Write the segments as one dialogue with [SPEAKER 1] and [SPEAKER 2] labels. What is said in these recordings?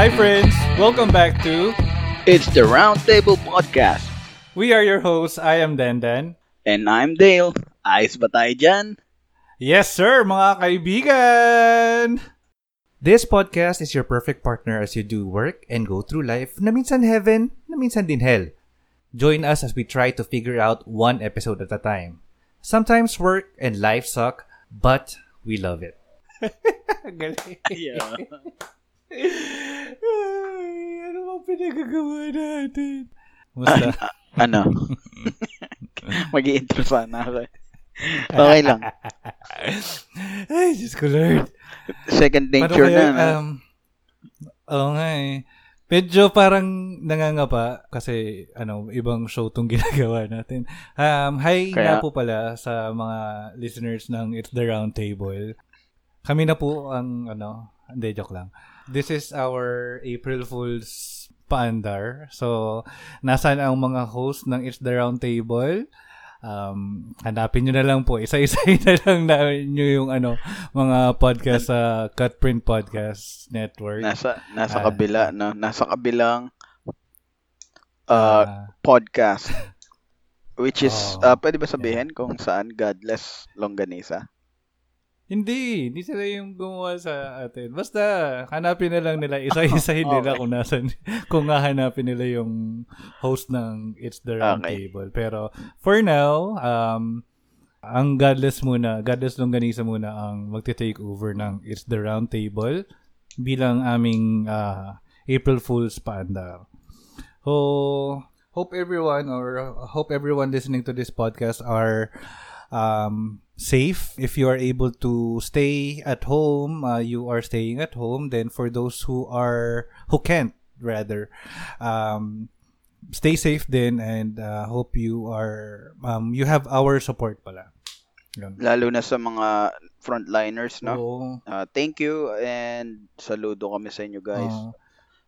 [SPEAKER 1] Hi friends, welcome back to
[SPEAKER 2] It's the Roundtable Podcast.
[SPEAKER 1] We are your hosts. I am Dandan.
[SPEAKER 2] And I'm Dale. Ayos ba tayo dyan?
[SPEAKER 1] Yes sir, mga kaibigan! This podcast is your perfect partner as you do work and go through life na minsan heaven, na minsan din hell. Join us as we try to figure out one episode at a time. Sometimes work and life suck, but we love it.
[SPEAKER 2] Yeah.
[SPEAKER 1] Ay, ano bang pinagagawa natin? Musta?
[SPEAKER 2] ano? mag intro sana ako. Okay lang.
[SPEAKER 1] Ay, Diyos ko Lord.
[SPEAKER 2] Second
[SPEAKER 1] Paano
[SPEAKER 2] nature
[SPEAKER 1] kaya,
[SPEAKER 2] na.
[SPEAKER 1] um, oo nga eh. Medyo parang nangangapa kasi ano, ibang show tong ginagawa natin. Um, hi
[SPEAKER 2] Kaya-
[SPEAKER 1] nga po pala sa mga listeners ng It's the Round Table. Kami na po ang ano, hindi joke lang. This is our April Fool's paandar. So, nasan ang mga host ng It's the Round Table? Um, hanapin nyo na lang po. Isa-isahin na lang na nyo yung ano, mga podcast sa Cutprint Podcast Network.
[SPEAKER 2] nasa nasa
[SPEAKER 1] Ah.
[SPEAKER 2] kabila, no? Nasa kabilang uh,
[SPEAKER 1] Ah,
[SPEAKER 2] podcast. Which is,
[SPEAKER 1] Oh.
[SPEAKER 2] uh, pwede ba sabihin kung saan Godless Longganisa?
[SPEAKER 1] Hindi, hindi sila yung gumawa sa atin. Basta, hanapin na lang nila, isa-isahin nila
[SPEAKER 2] Okay.
[SPEAKER 1] kung nasan, kung hahanapin nila yung host ng It's the Round
[SPEAKER 2] Okay.
[SPEAKER 1] Table. Pero, for now, um, ang Godless muna, Godless Longganisa muna ang magte-take over ng It's the Round Table bilang aming ah, April Fool's paandar. So, hope everyone or hope everyone listening to this podcast are um, safe. If you are able to stay at home, uh, you are staying at home. Then for those who are who can't rather, um, stay safe then and uh, hope you are um, you have our support pala. Yun.
[SPEAKER 2] Lalo na sa mga frontliners, no?
[SPEAKER 1] Oo.
[SPEAKER 2] Uh, thank you and saludo kami sa inyo guys.
[SPEAKER 1] Oo.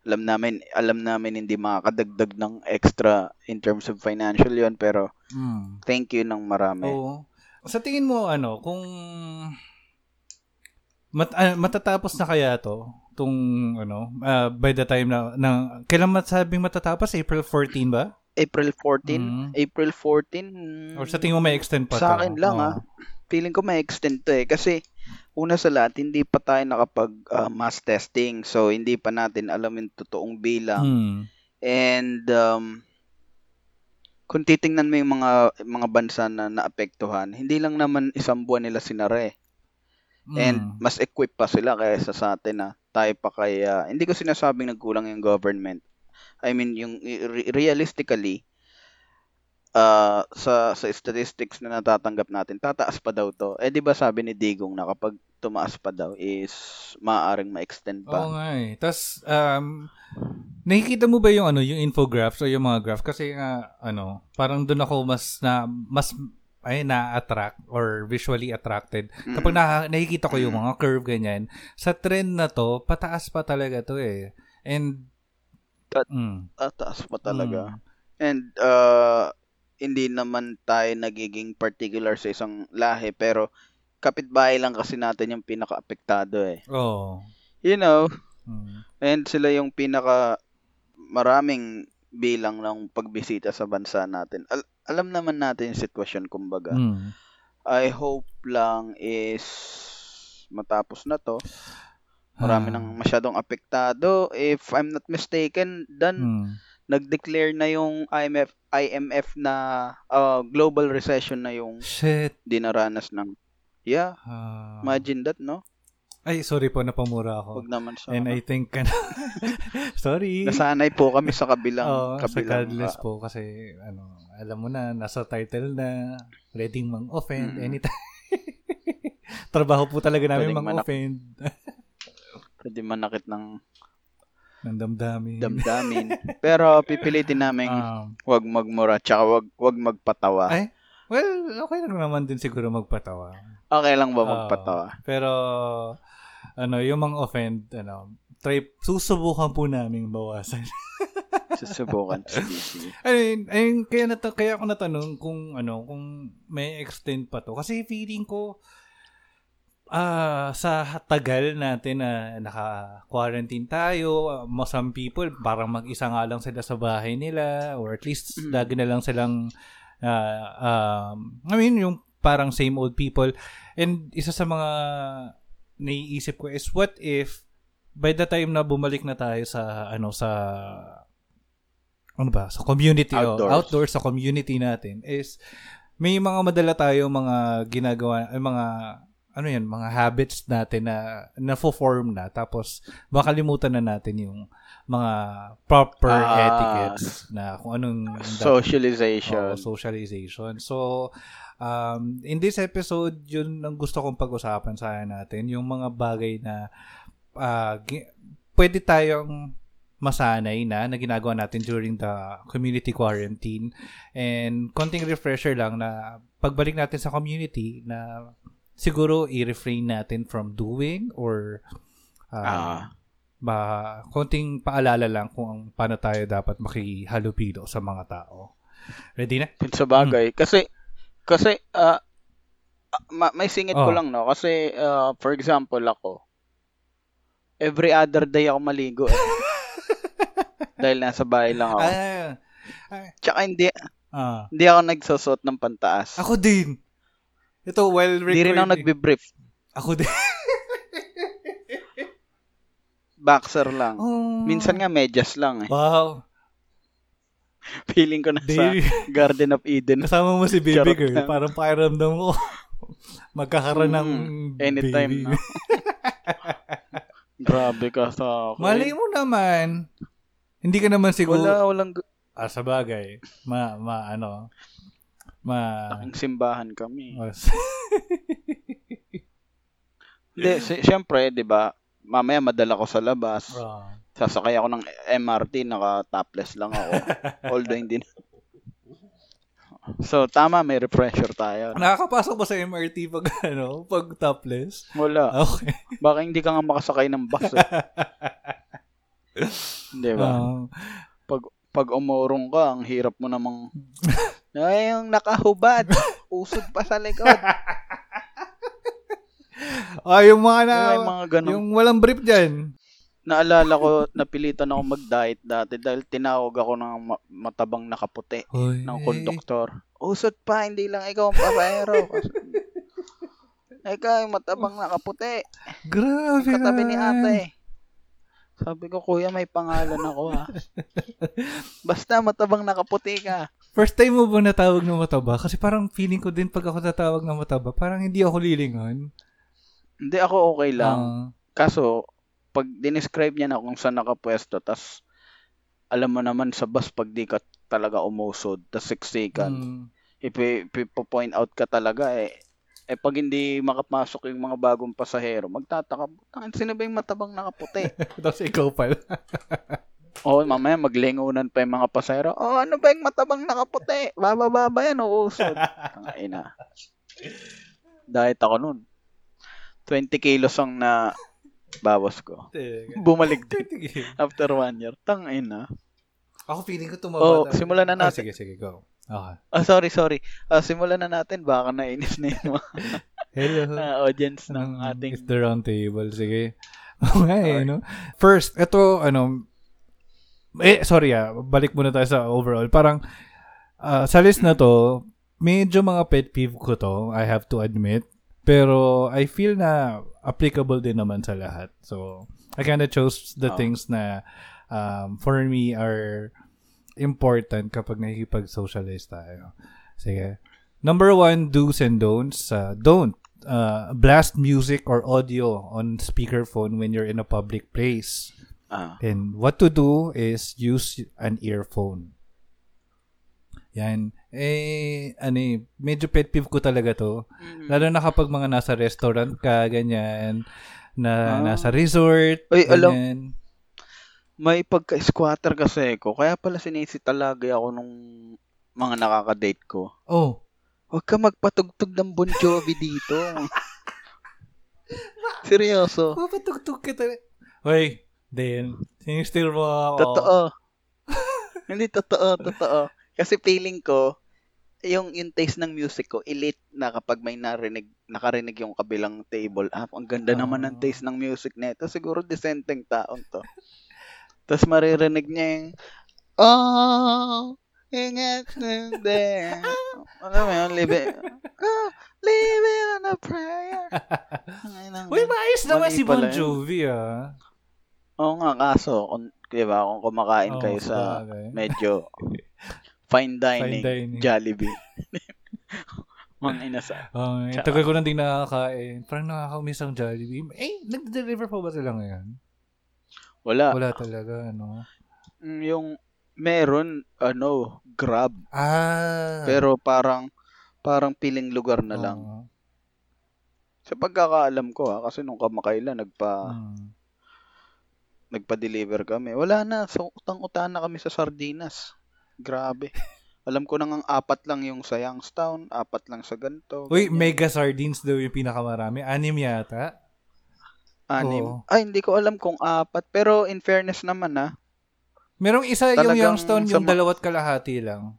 [SPEAKER 2] alam namin alam namin hindi makakadagdag ng extra in terms of financial yon pero
[SPEAKER 1] Mm.
[SPEAKER 2] thank you ng marami.
[SPEAKER 1] Oo. Sa tingin mo ano, kung mat, ah, matatapos na kaya to tung ano ah, by the time na, na kailan masabing matatapos April 14 ba?
[SPEAKER 2] April 14,
[SPEAKER 1] Mm.
[SPEAKER 2] April 14.
[SPEAKER 1] Or sa tingin mo may extend pa
[SPEAKER 2] Sa
[SPEAKER 1] to?
[SPEAKER 2] akin lang,
[SPEAKER 1] Oo.
[SPEAKER 2] ah. Feeling ko may extend to eh kasi una sa lahat hindi pa tayo nakapag ah, mass testing so hindi pa natin alam yung totoong bilang
[SPEAKER 1] Hmm.
[SPEAKER 2] and um, kung titingnan mo yung mga mga bansa na naapektuhan hindi lang naman isang buwan nila sinare
[SPEAKER 1] Hmm.
[SPEAKER 2] And mas equipped pa sila kaysa sa atin na tayo pa kaya hindi ko sinasabing nagkulang yung government. I mean yung re- realistically uh, sa sa statistics na natatanggap natin tataas pa daw to. Eh di ba sabi ni Digong na kapag tumaas pa daw is maaaring ma-extend
[SPEAKER 1] Oo
[SPEAKER 2] pa.
[SPEAKER 1] nga eh. Tapos, um, nakikita mo ba yung ano, yung infographics o yung mga graph? Kasi nga, ano, parang doon ako mas na, mas, ay, na-attract or visually attracted. Kapag
[SPEAKER 2] Mm.
[SPEAKER 1] na, nakikita ko yung mga curve ganyan, sa trend na to, pataas pa talaga to eh. And,
[SPEAKER 2] Tat-
[SPEAKER 1] mm,
[SPEAKER 2] Tataas pa talaga.
[SPEAKER 1] mm,
[SPEAKER 2] And uh, hindi naman tayo nagiging particular sa isang lahi pero kapitbahay lang kasi natin yung pinaka-apektado eh.
[SPEAKER 1] oh,
[SPEAKER 2] You know,
[SPEAKER 1] mm,
[SPEAKER 2] And sila yung pinaka maraming bilang ng pagbisita sa bansa natin. Al- alam naman natin yung sitwasyon kumbaga.
[SPEAKER 1] mm.
[SPEAKER 2] I hope lang is matapos na to. Marami
[SPEAKER 1] Ah,
[SPEAKER 2] nang masyadong apektado. If I'm not mistaken, dan
[SPEAKER 1] mm.
[SPEAKER 2] Nag-declare na yung IMF IMF na uh, global recession na yung
[SPEAKER 1] Shit.
[SPEAKER 2] dinaranas ng Yeah,
[SPEAKER 1] Ah.
[SPEAKER 2] imagine that, no?
[SPEAKER 1] ay, sorry po, napamura ako.
[SPEAKER 2] Huwag naman sa
[SPEAKER 1] And I think, ano, sorry.
[SPEAKER 2] Nasanay po kami sa kabilang
[SPEAKER 1] Oo, sa
[SPEAKER 2] kabilang
[SPEAKER 1] godless
[SPEAKER 2] ah,
[SPEAKER 1] po kasi ano, alam mo na nasa title na ready mang offend
[SPEAKER 2] Mm.
[SPEAKER 1] anytime. Trabaho po talaga namin mang offend
[SPEAKER 2] pwede manakit ng
[SPEAKER 1] ng damdamin.
[SPEAKER 2] damdamin. Pero pipilitin namin
[SPEAKER 1] Um,
[SPEAKER 2] wag magmura tsaka wag wag magpatawa.
[SPEAKER 1] Ay? well, okay lang naman din siguro magpatawa.
[SPEAKER 2] Okay lang ba magpatawa?
[SPEAKER 1] Pero ano, yung mga offend, ano, try, susubukan po namin bawasan.
[SPEAKER 2] Susubukan sa DC.
[SPEAKER 1] ayun, ayun, kaya, nata- kaya ako natanong kung, ano, kung may extend pa to. Kasi feeling ko, ah sa tagal natin na naka-quarantine tayo, uh, some people parang mag-isa nga lang sila sa bahay nila or at least
[SPEAKER 2] Mm.
[SPEAKER 1] lagi na lang silang ah, um, I mean yung parang same old people and isa sa mga naiisip ko is what if by the time na bumalik na tayo sa ano sa ano ba sa community
[SPEAKER 2] Outdoors.
[SPEAKER 1] outdoors sa community natin is may mga madala tayo mga ginagawa ay mga ano yan mga habits natin na na-form na tapos makalimutan na natin yung mga proper
[SPEAKER 2] Ah.
[SPEAKER 1] etiquettes na kung anong dapat-
[SPEAKER 2] Socialization.
[SPEAKER 1] Oo, socialization. So, um, in this episode, yun ang gusto kong pag-usapan sa natin, yung mga bagay na ah, gi- pwede tayong masanay na na ginagawa natin during the community quarantine. And konting refresher lang na pagbalik natin sa community na siguro i-refrain natin from doing or ah,
[SPEAKER 2] Ah.
[SPEAKER 1] ba konting paalala lang kung paano tayo dapat makihalubilo sa mga tao. Ready na?
[SPEAKER 2] Sa bagay. Kasi, kasi, ah, ah, ma- may singit ko
[SPEAKER 1] Oh.
[SPEAKER 2] lang, no? Kasi, ah, for example, ako, every other day ako maligo. eh. Dahil nasa bahay lang ako.
[SPEAKER 1] Ah,
[SPEAKER 2] Tsaka hindi,
[SPEAKER 1] ah.
[SPEAKER 2] hindi ako nagsusot ng pantaas.
[SPEAKER 1] Ako din. Ito, while recording.
[SPEAKER 2] Hindi rin ako nagbe-brief.
[SPEAKER 1] Ako din.
[SPEAKER 2] Boxer lang.
[SPEAKER 1] Oh.
[SPEAKER 2] Minsan nga medyas lang eh.
[SPEAKER 1] Wow.
[SPEAKER 2] Feeling ko na sa Garden of Eden.
[SPEAKER 1] kasama mo si baby girl.
[SPEAKER 2] lang.
[SPEAKER 1] Parang pakiramdam mo. Magkakaroon ng
[SPEAKER 2] Mm, anytime
[SPEAKER 1] baby.
[SPEAKER 2] na. Grabe ka sa akin.
[SPEAKER 1] Malay mo naman. Hindi ka naman siguro.
[SPEAKER 2] Wala, walang
[SPEAKER 1] Ah, sa bagay. Ma, ma, ano. Ma.
[SPEAKER 2] Laking simbahan kami.
[SPEAKER 1] mas-
[SPEAKER 2] Hindi, si- syempre, di ba, mamaya madala ko sa labas.
[SPEAKER 1] Ah.
[SPEAKER 2] Sasakay ako ng MRT, naka-topless lang ako. Although hindi na. So, tama, may refresher tayo.
[SPEAKER 1] Nakakapasok ba sa MRT pag, ano, pag topless?
[SPEAKER 2] Wala.
[SPEAKER 1] Okay.
[SPEAKER 2] Baka hindi ka nga makasakay ng bus. Eh. Di ba?
[SPEAKER 1] Ah.
[SPEAKER 2] Pag, pag umurong ka, ang hirap mo namang, ay, yung nakahubad, usod pa sa likod.
[SPEAKER 1] ah, yung mga na,
[SPEAKER 2] Yung mga ganun.
[SPEAKER 1] yung walang brief dyan.
[SPEAKER 2] Naalala ko, napilitan ako mag-diet dati dahil tinawag ako ng ma- matabang nakaputi
[SPEAKER 1] Hoy.
[SPEAKER 2] ng konduktor. Usod pa, hindi lang ikaw ang pasahero. Ikaw yung matabang nakaputi.
[SPEAKER 1] Grabe
[SPEAKER 2] Katabi ni ate. Sabi ko, kuya, may pangalan ako ha. Basta matabang nakaputi ka.
[SPEAKER 1] First time mo ba natawag ng mataba? Kasi parang feeling ko din pag ako natawag ng mataba, parang hindi ako lilingon.
[SPEAKER 2] Hindi ako okay lang.
[SPEAKER 1] Ah.
[SPEAKER 2] Kaso, pag dinescribe niya na kung saan nakapwesto, tas alam mo naman sa bus pag di ka talaga umusod, tas siksikan,
[SPEAKER 1] mm.
[SPEAKER 2] ipi- ipo-point out ka talaga eh. Eh pag hindi makapasok yung mga bagong pasahero, magtataka, "Tangin, sino ba yung matabang nakaputi?
[SPEAKER 1] Tapos ikaw pala.
[SPEAKER 2] o mamaya maglingunan pa yung mga pasahero, oh ano ba yung matabang nakaputi? Bababa ba yan o usod? Tangina. Diet ako nun. 20 kilos ang na bawas ko. Bumalik din after one year. Tangina.
[SPEAKER 1] ako feeling ko tumaba.
[SPEAKER 2] Oh, simulan na
[SPEAKER 1] Ah,
[SPEAKER 2] natin.
[SPEAKER 1] sige, sige, go. Okay.
[SPEAKER 2] Ah, sorry, sorry. Ah, simulan na natin. Baka nainis na yung mga
[SPEAKER 1] Hello.
[SPEAKER 2] ah, audience ng
[SPEAKER 1] Mm,
[SPEAKER 2] ating...
[SPEAKER 1] It's the round table. Sige. Okay, no? First, ito, ano, eh, sorry ah, balik muna tayo sa overall. Parang, ah, sa list na to, medyo mga pet peeve ko to, I have to admit. Pero, I feel na applicable din naman sa lahat. So, I kinda chose the
[SPEAKER 2] Oh.
[SPEAKER 1] things na um, for me are important kapag nakikipag-socialize tayo. Sige. Number one, do's and don'ts. Uh, don't uh, blast music or audio on speakerphone when you're in a public place.
[SPEAKER 2] Ah,
[SPEAKER 1] And what to do is use an earphone. Yan. Eh, ano eh, medyo pet peeve ko talaga to. Lalo na kapag mga nasa restaurant ka, ganyan, na
[SPEAKER 2] Ah.
[SPEAKER 1] nasa resort,
[SPEAKER 2] alam-
[SPEAKER 1] ganyan.
[SPEAKER 2] may pagka-squatter kasi ko. Kaya pala sinisitalaga ako nung mga nakaka-date ko.
[SPEAKER 1] Oh,
[SPEAKER 2] Huwag ka magpatugtog ng Bon Jovi dito. Seryoso.
[SPEAKER 1] papatugtog kita. Hoy, then, sinistir mo ako.
[SPEAKER 2] Totoo. Hindi totoo, totoo. Kasi feeling ko, yung yung taste ng music ko elite na kapag may narinig nakarinig yung kabilang table ah ang ganda naman ng
[SPEAKER 1] Ah.
[SPEAKER 2] taste ng music nito siguro decenteng taon to tapos maririnig niya yung oh ingat there alam mo yun live it oh, live it on a prayer
[SPEAKER 1] Uy, maayos naman si Bon. Jovi, ah.
[SPEAKER 2] Oo nga, kaso, kung, di ba, kung kumakain
[SPEAKER 1] Oo,
[SPEAKER 2] kayo sa
[SPEAKER 1] sabagay.
[SPEAKER 2] medyo fine dining,
[SPEAKER 1] Fine dining.
[SPEAKER 2] Jollibee. Mga inasa.
[SPEAKER 1] Oh,
[SPEAKER 2] Tsaka-
[SPEAKER 1] tagal ko nang di nakakain. Parang nakakamiss ang Jollibee. Eh, nag-deliver pa ba sila ngayon?
[SPEAKER 2] Wala.
[SPEAKER 1] Wala talaga, ano.
[SPEAKER 2] Mm, Yung meron, ano, grab.
[SPEAKER 1] Ah.
[SPEAKER 2] Pero parang, parang piling lugar na lang.
[SPEAKER 1] Oo.
[SPEAKER 2] Sa pagkakaalam ko ha, kasi nung kamakailan, nagpa,
[SPEAKER 1] Mm.
[SPEAKER 2] Nagpa-deliver kami. Wala na, so utang-utang na kami sa sardinas. Grabe. Alam ko nang ang apat lang yung sa Youngstown, apat lang sa ganito.
[SPEAKER 1] Uy,
[SPEAKER 2] ganyan.
[SPEAKER 1] mega sardines daw yung pinakamarami. Anim yata.
[SPEAKER 2] Anim.
[SPEAKER 1] Oo.
[SPEAKER 2] Ay, hindi ko alam kung apat. Pero in fairness naman ah,
[SPEAKER 1] Merong isa yung Youngstown, yung dalawat kalahati lang.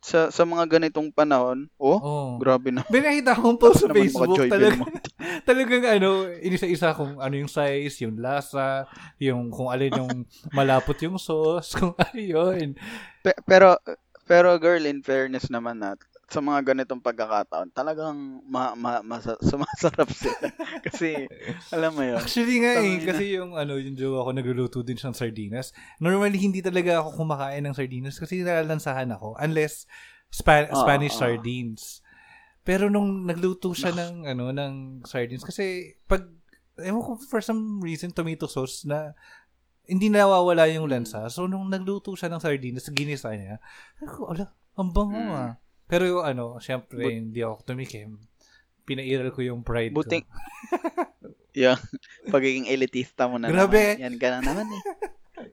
[SPEAKER 2] Sa sa mga ganitong panahon, oh,
[SPEAKER 1] Oh.
[SPEAKER 2] grabe na.
[SPEAKER 1] Binakita ko po sa
[SPEAKER 2] Naman
[SPEAKER 1] Facebook talaga. Talagang ano, inisa-isa kung ano yung size, yung lasa, yung kung alin yung malapot yung sauce, kung ano yun.
[SPEAKER 2] Pe- pero pero girl, in fairness naman na sa mga ganitong pagkakataon, talagang ma, ma, masa, sumasarap sila. Kasi, alam mo yun.
[SPEAKER 1] Actually nga eh, kasi yung ano, yung jowa ko nagluluto din siyang sardinas. Normally, hindi talaga ako kumakain ng sardinas kasi nalalansahan ako unless Spa-
[SPEAKER 2] Ah,
[SPEAKER 1] Spanish
[SPEAKER 2] ah.
[SPEAKER 1] sardines. Pero nung nagluto siya ng ano ng sardines kasi pag ewan ko for some reason tomato sauce na hindi nawawala yung lansa. So nung nagluto siya ng sardines, ginisa niya. Sabi ko, ala, ang bango
[SPEAKER 2] Mm.
[SPEAKER 1] ah. Pero yung ano, syempre
[SPEAKER 2] But-
[SPEAKER 1] hindi ako tumikim. Pinairal ko yung pride
[SPEAKER 2] Buting,
[SPEAKER 1] ko.
[SPEAKER 2] yung pagiging elitista mo na
[SPEAKER 1] Grabe.
[SPEAKER 2] naman. Yan na naman eh.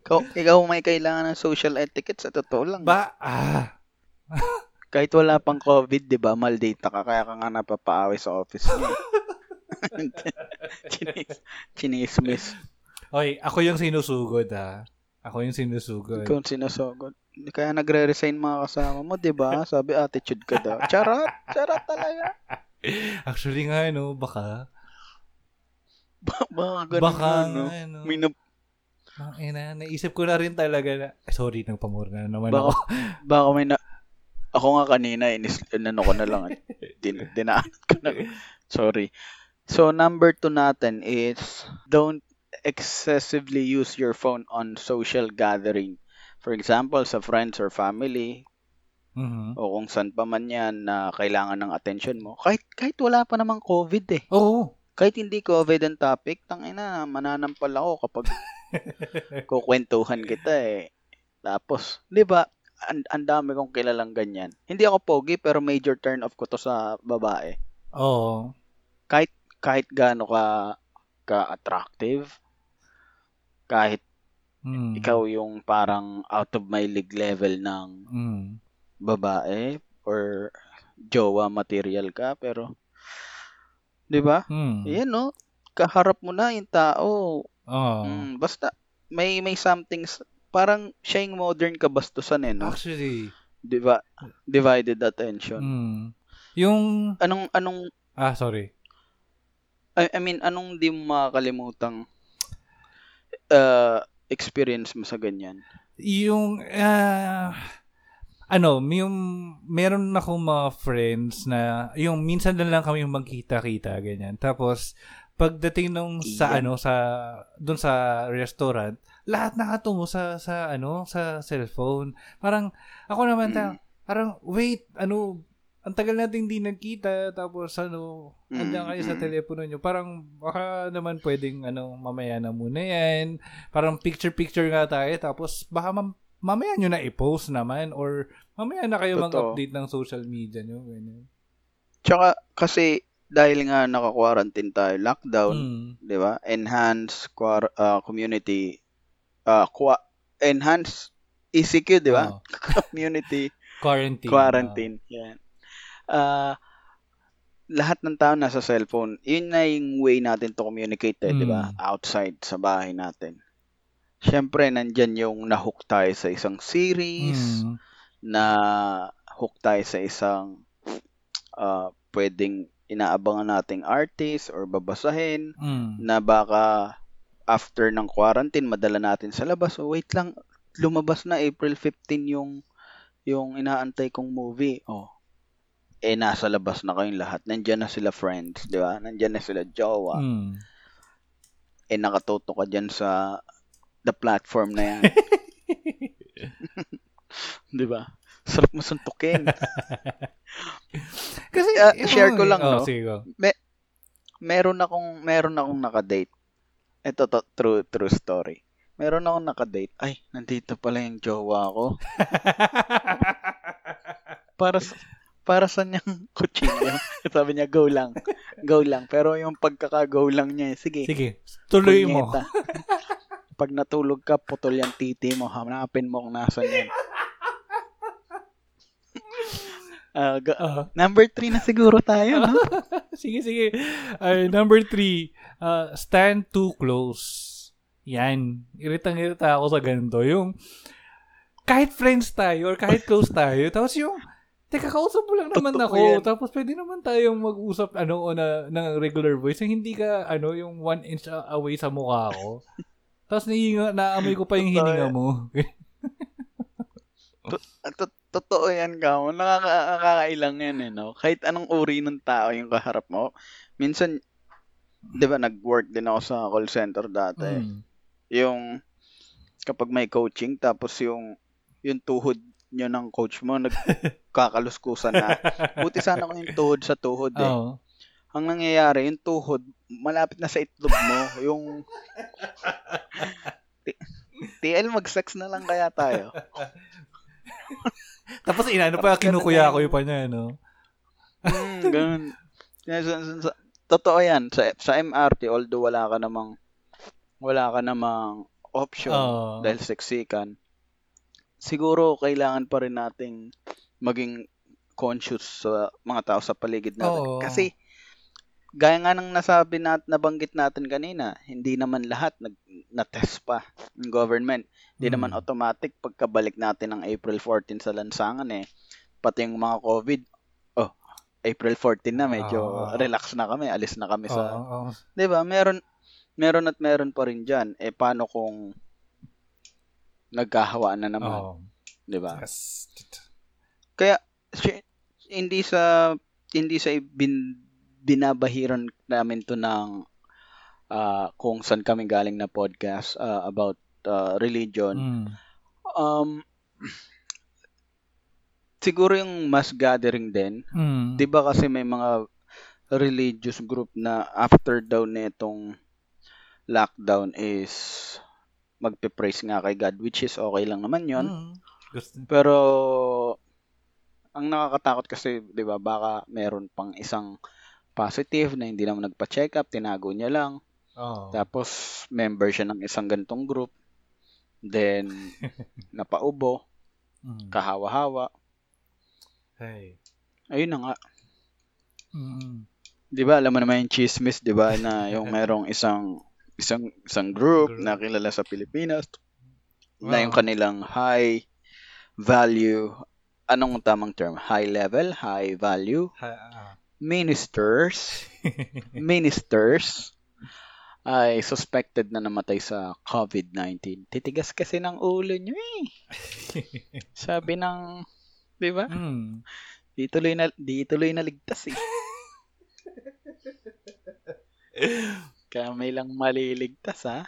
[SPEAKER 2] Ikaw, ikaw may kailangan ng social etiquette sa totoo lang.
[SPEAKER 1] Ba, ah,
[SPEAKER 2] Kahit wala pang COVID, di ba, maldita ka, kaya ka nga napapaaway sa office mo. Chinis, chinismis.
[SPEAKER 1] Oy, ako yung sinusugod ha. Ako yung sinusugod.
[SPEAKER 2] Ikaw ang sinasogod. Kaya nagre-resign mga kasama mo, di ba? Sabi, attitude ka daw. Charot! Charot talaga.
[SPEAKER 1] Actually nga, no, baka.
[SPEAKER 2] Ba- Baka ganun
[SPEAKER 1] Baka,
[SPEAKER 2] nga, no?
[SPEAKER 1] ano.
[SPEAKER 2] May na,
[SPEAKER 1] Ang ina, naisip ko na rin talaga na, eh, sorry, nagpamura na naman
[SPEAKER 2] baka,
[SPEAKER 1] ako.
[SPEAKER 2] baka may na, ako nga kanina, inis, inano ko na lang. eh. Din, dinaan ko na. Sorry. So, number two natin is, don't excessively use your phone on social gathering. For example, sa friends or family,
[SPEAKER 1] Mhm.
[SPEAKER 2] o kung saan pa man yan na kailangan ng attention mo. Kahit, kahit wala pa namang COVID eh.
[SPEAKER 1] Oo.
[SPEAKER 2] Kahit hindi COVID ang topic, tangina, mananampal ako kapag kukwentuhan kita eh. Tapos, di ba, ang, dami kong kilalang ganyan. Hindi ako pogi, pero major turn off ko to sa babae.
[SPEAKER 1] Oo.
[SPEAKER 2] Kahit, kahit gaano ka, ka-attractive, kahit
[SPEAKER 1] Mm.
[SPEAKER 2] ikaw yung parang out of my league level ng
[SPEAKER 1] Mm.
[SPEAKER 2] babae or jowa material ka, pero, di ba?
[SPEAKER 1] Mm.
[SPEAKER 2] Yan no, kaharap mo na yung tao,
[SPEAKER 1] Oo.
[SPEAKER 2] Mm, basta may may something parang siya yung modern kabastusan eh, no?
[SPEAKER 1] Actually,
[SPEAKER 2] Diba? Divided attention.
[SPEAKER 1] mm. yung,
[SPEAKER 2] Anong anong
[SPEAKER 1] ah, sorry.
[SPEAKER 2] I, I mean, anong di mo makakalimutang uh, experience mo sa ganyan?
[SPEAKER 1] Yung, ah, ano, yung, meron akong mga friends na, yung minsan na lang kami magkita-kita, ganyan. Tapos, pagdating nung sa,
[SPEAKER 2] Iyan.
[SPEAKER 1] ano, sa, dun sa restaurant, lahat nakatungo sa, sa, ano, sa cellphone. Parang, ako naman, ta,
[SPEAKER 2] Mm.
[SPEAKER 1] parang, wait, ano, ang tagal natin hindi nagkita, tapos, ano,
[SPEAKER 2] Mm,
[SPEAKER 1] andyan kayo sa
[SPEAKER 2] mm.
[SPEAKER 1] telepono nyo. Parang, baka naman pwedeng, ano, mamaya na muna yan. Parang picture-picture nga tayo, tapos, baka mam- mamaya nyo na i-post naman, or mamaya na kayo
[SPEAKER 2] Totoo.
[SPEAKER 1] mag-update ng social media nyo. Ganyan.
[SPEAKER 2] Tsaka kasi dahil nga naka-quarantine tayo, lockdown,
[SPEAKER 1] Mm.
[SPEAKER 2] 'di ba? Enhance quar- uh, community uh, qua- enhance ECQ, 'di ba?
[SPEAKER 1] Oo.
[SPEAKER 2] community
[SPEAKER 1] Quarantine.
[SPEAKER 2] quarantine. Yan. Ah, lahat ng tao nasa cellphone. Yun na yung way natin to communicate, eh, 'di ba?
[SPEAKER 1] Mm.
[SPEAKER 2] Outside sa bahay natin. Siyempre, nandyan yung nahook tayo sa isang series
[SPEAKER 1] Mm.
[SPEAKER 2] na hook tayo sa isang uh, pwedeng inaabangan nating artist or babasahin
[SPEAKER 1] Mm.
[SPEAKER 2] na baka after ng quarantine madala natin sa labas. So wait lang, lumabas na April 15 yung yung inaantay kong movie. Oh. Eh nasa labas na kayong lahat. Nandiyan na sila friends, di ba? Nandiyan na sila jowa.
[SPEAKER 1] Mm.
[SPEAKER 2] Eh nakatuto ka diyan sa the platform na yan. di ba? Sarap mo suntukin.
[SPEAKER 1] Kasi, yun
[SPEAKER 2] share ko lang,
[SPEAKER 1] oh,
[SPEAKER 2] no?
[SPEAKER 1] Sige, go.
[SPEAKER 2] meron akong meron akong nakadate. Ito to, true true story. Meron akong nakadate. Ay, nandito pala yung jowa ko. para sa, para sa niyang kutsilyo. Sabi niya, go lang. Go lang. Pero yung pagkaka-go lang niya, eh, sige.
[SPEAKER 1] Sige, tuloy mo.
[SPEAKER 2] Pag natulog ka, putol yung titi mo. Hanapin mo kung nasan yan. Ah, ga-
[SPEAKER 1] Ah,
[SPEAKER 2] number 3 na siguro tayo, no?
[SPEAKER 1] sige, sige. Ay, number three, uh, stand too close. Yan. Iritang-irita ako sa ganito. Yung, kahit friends tayo or kahit close tayo, tapos yung, teka, kausap mo lang naman
[SPEAKER 2] Totoo
[SPEAKER 1] ako.
[SPEAKER 2] yan.
[SPEAKER 1] Tapos pwede naman tayong mag-usap, ano, na, ng regular voice. Yung hindi ka, ano, yung one inch away sa mukha ko. tapos naiinga, naamoy ko pa yung
[SPEAKER 2] Totoo
[SPEAKER 1] hininga
[SPEAKER 2] yan.
[SPEAKER 1] mo.
[SPEAKER 2] Tot- Totoo yan, Gamo. Nakaka- Nakakailang yan, eh, no? Kahit anong uri ng tao yung kaharap mo. Minsan, di ba, nag-work din ako sa call center dati.
[SPEAKER 1] Mm.
[SPEAKER 2] Yung, kapag may coaching, tapos yung, yung tuhod nyo ng coach mo, nagkakaluskusan na. Buti sana kung yung tuhod sa tuhod, eh.
[SPEAKER 1] Oo.
[SPEAKER 2] Ang nangyayari, yung tuhod, malapit na sa itlog mo. Yung, T- TL, mag-sex na lang kaya tayo.
[SPEAKER 1] Tapos inano pa, kinukuya ko
[SPEAKER 2] yung-
[SPEAKER 1] pa niya, no?
[SPEAKER 2] Mm, ganun. Totoo yan. Sa, sa MRT, although wala ka namang, wala ka namang option
[SPEAKER 1] Oo.
[SPEAKER 2] dahil seksikan, siguro kailangan pa rin nating maging conscious sa mga tao sa paligid natin.
[SPEAKER 1] Oo.
[SPEAKER 2] Kasi, gaya nga ng nasabi nat nabanggit natin kanina, hindi naman lahat nag na-test pa ng government. Hindi
[SPEAKER 1] Mm.
[SPEAKER 2] naman automatic pagkabalik natin ng April 14 sa lansangan eh. Pati yung mga COVID, oh, April 14 na medyo
[SPEAKER 1] Oo.
[SPEAKER 2] relax na kami, alis na kami sa,
[SPEAKER 1] oo.
[SPEAKER 2] 'di ba? Meron meron at meron pa rin diyan. Eh paano kung nagkahawaan na naman,
[SPEAKER 1] Oo.
[SPEAKER 2] 'di ba?
[SPEAKER 1] Yes.
[SPEAKER 2] Kaya hindi sa hindi sa bin, binabahiran namin to ng ah, kung saan kami galing na podcast ah, about ah, religion.
[SPEAKER 1] Mm.
[SPEAKER 2] Um siguro yung mass gathering din.
[SPEAKER 1] Mm.
[SPEAKER 2] 'Di ba kasi may mga religious group na after daw nitong lockdown is magpe-praise nga kay God which is okay lang naman 'yon.
[SPEAKER 1] Mm. Gusto.
[SPEAKER 2] Pero ang nakakatakot kasi, 'di ba, baka meron pang isang positive na hindi naman nagpa-check up, tinago niya lang.
[SPEAKER 1] Oo.
[SPEAKER 2] Tapos member siya ng isang gantong group. Then napaubo,
[SPEAKER 1] Mm.
[SPEAKER 2] kahawa-hawa.
[SPEAKER 1] Hey.
[SPEAKER 2] Ayun na nga.
[SPEAKER 1] Mm.
[SPEAKER 2] 'Di ba, alam mo naman yung chismis, 'di ba, na yung merong isang isang isang group
[SPEAKER 1] Group.
[SPEAKER 2] na kilala sa Pilipinas na
[SPEAKER 1] Wow.
[SPEAKER 2] yung kanilang high value anong tamang term? High level, high value
[SPEAKER 1] Ha- ah.
[SPEAKER 2] ministers, ministers ay suspected na namatay sa COVID-19. Titigas kasi ng ulo nyo eh. Sabi ng, di ba?
[SPEAKER 1] mm.
[SPEAKER 2] Di tuloy na, di tuloy na ligtas eh. Kaya may lang maliligtas ha.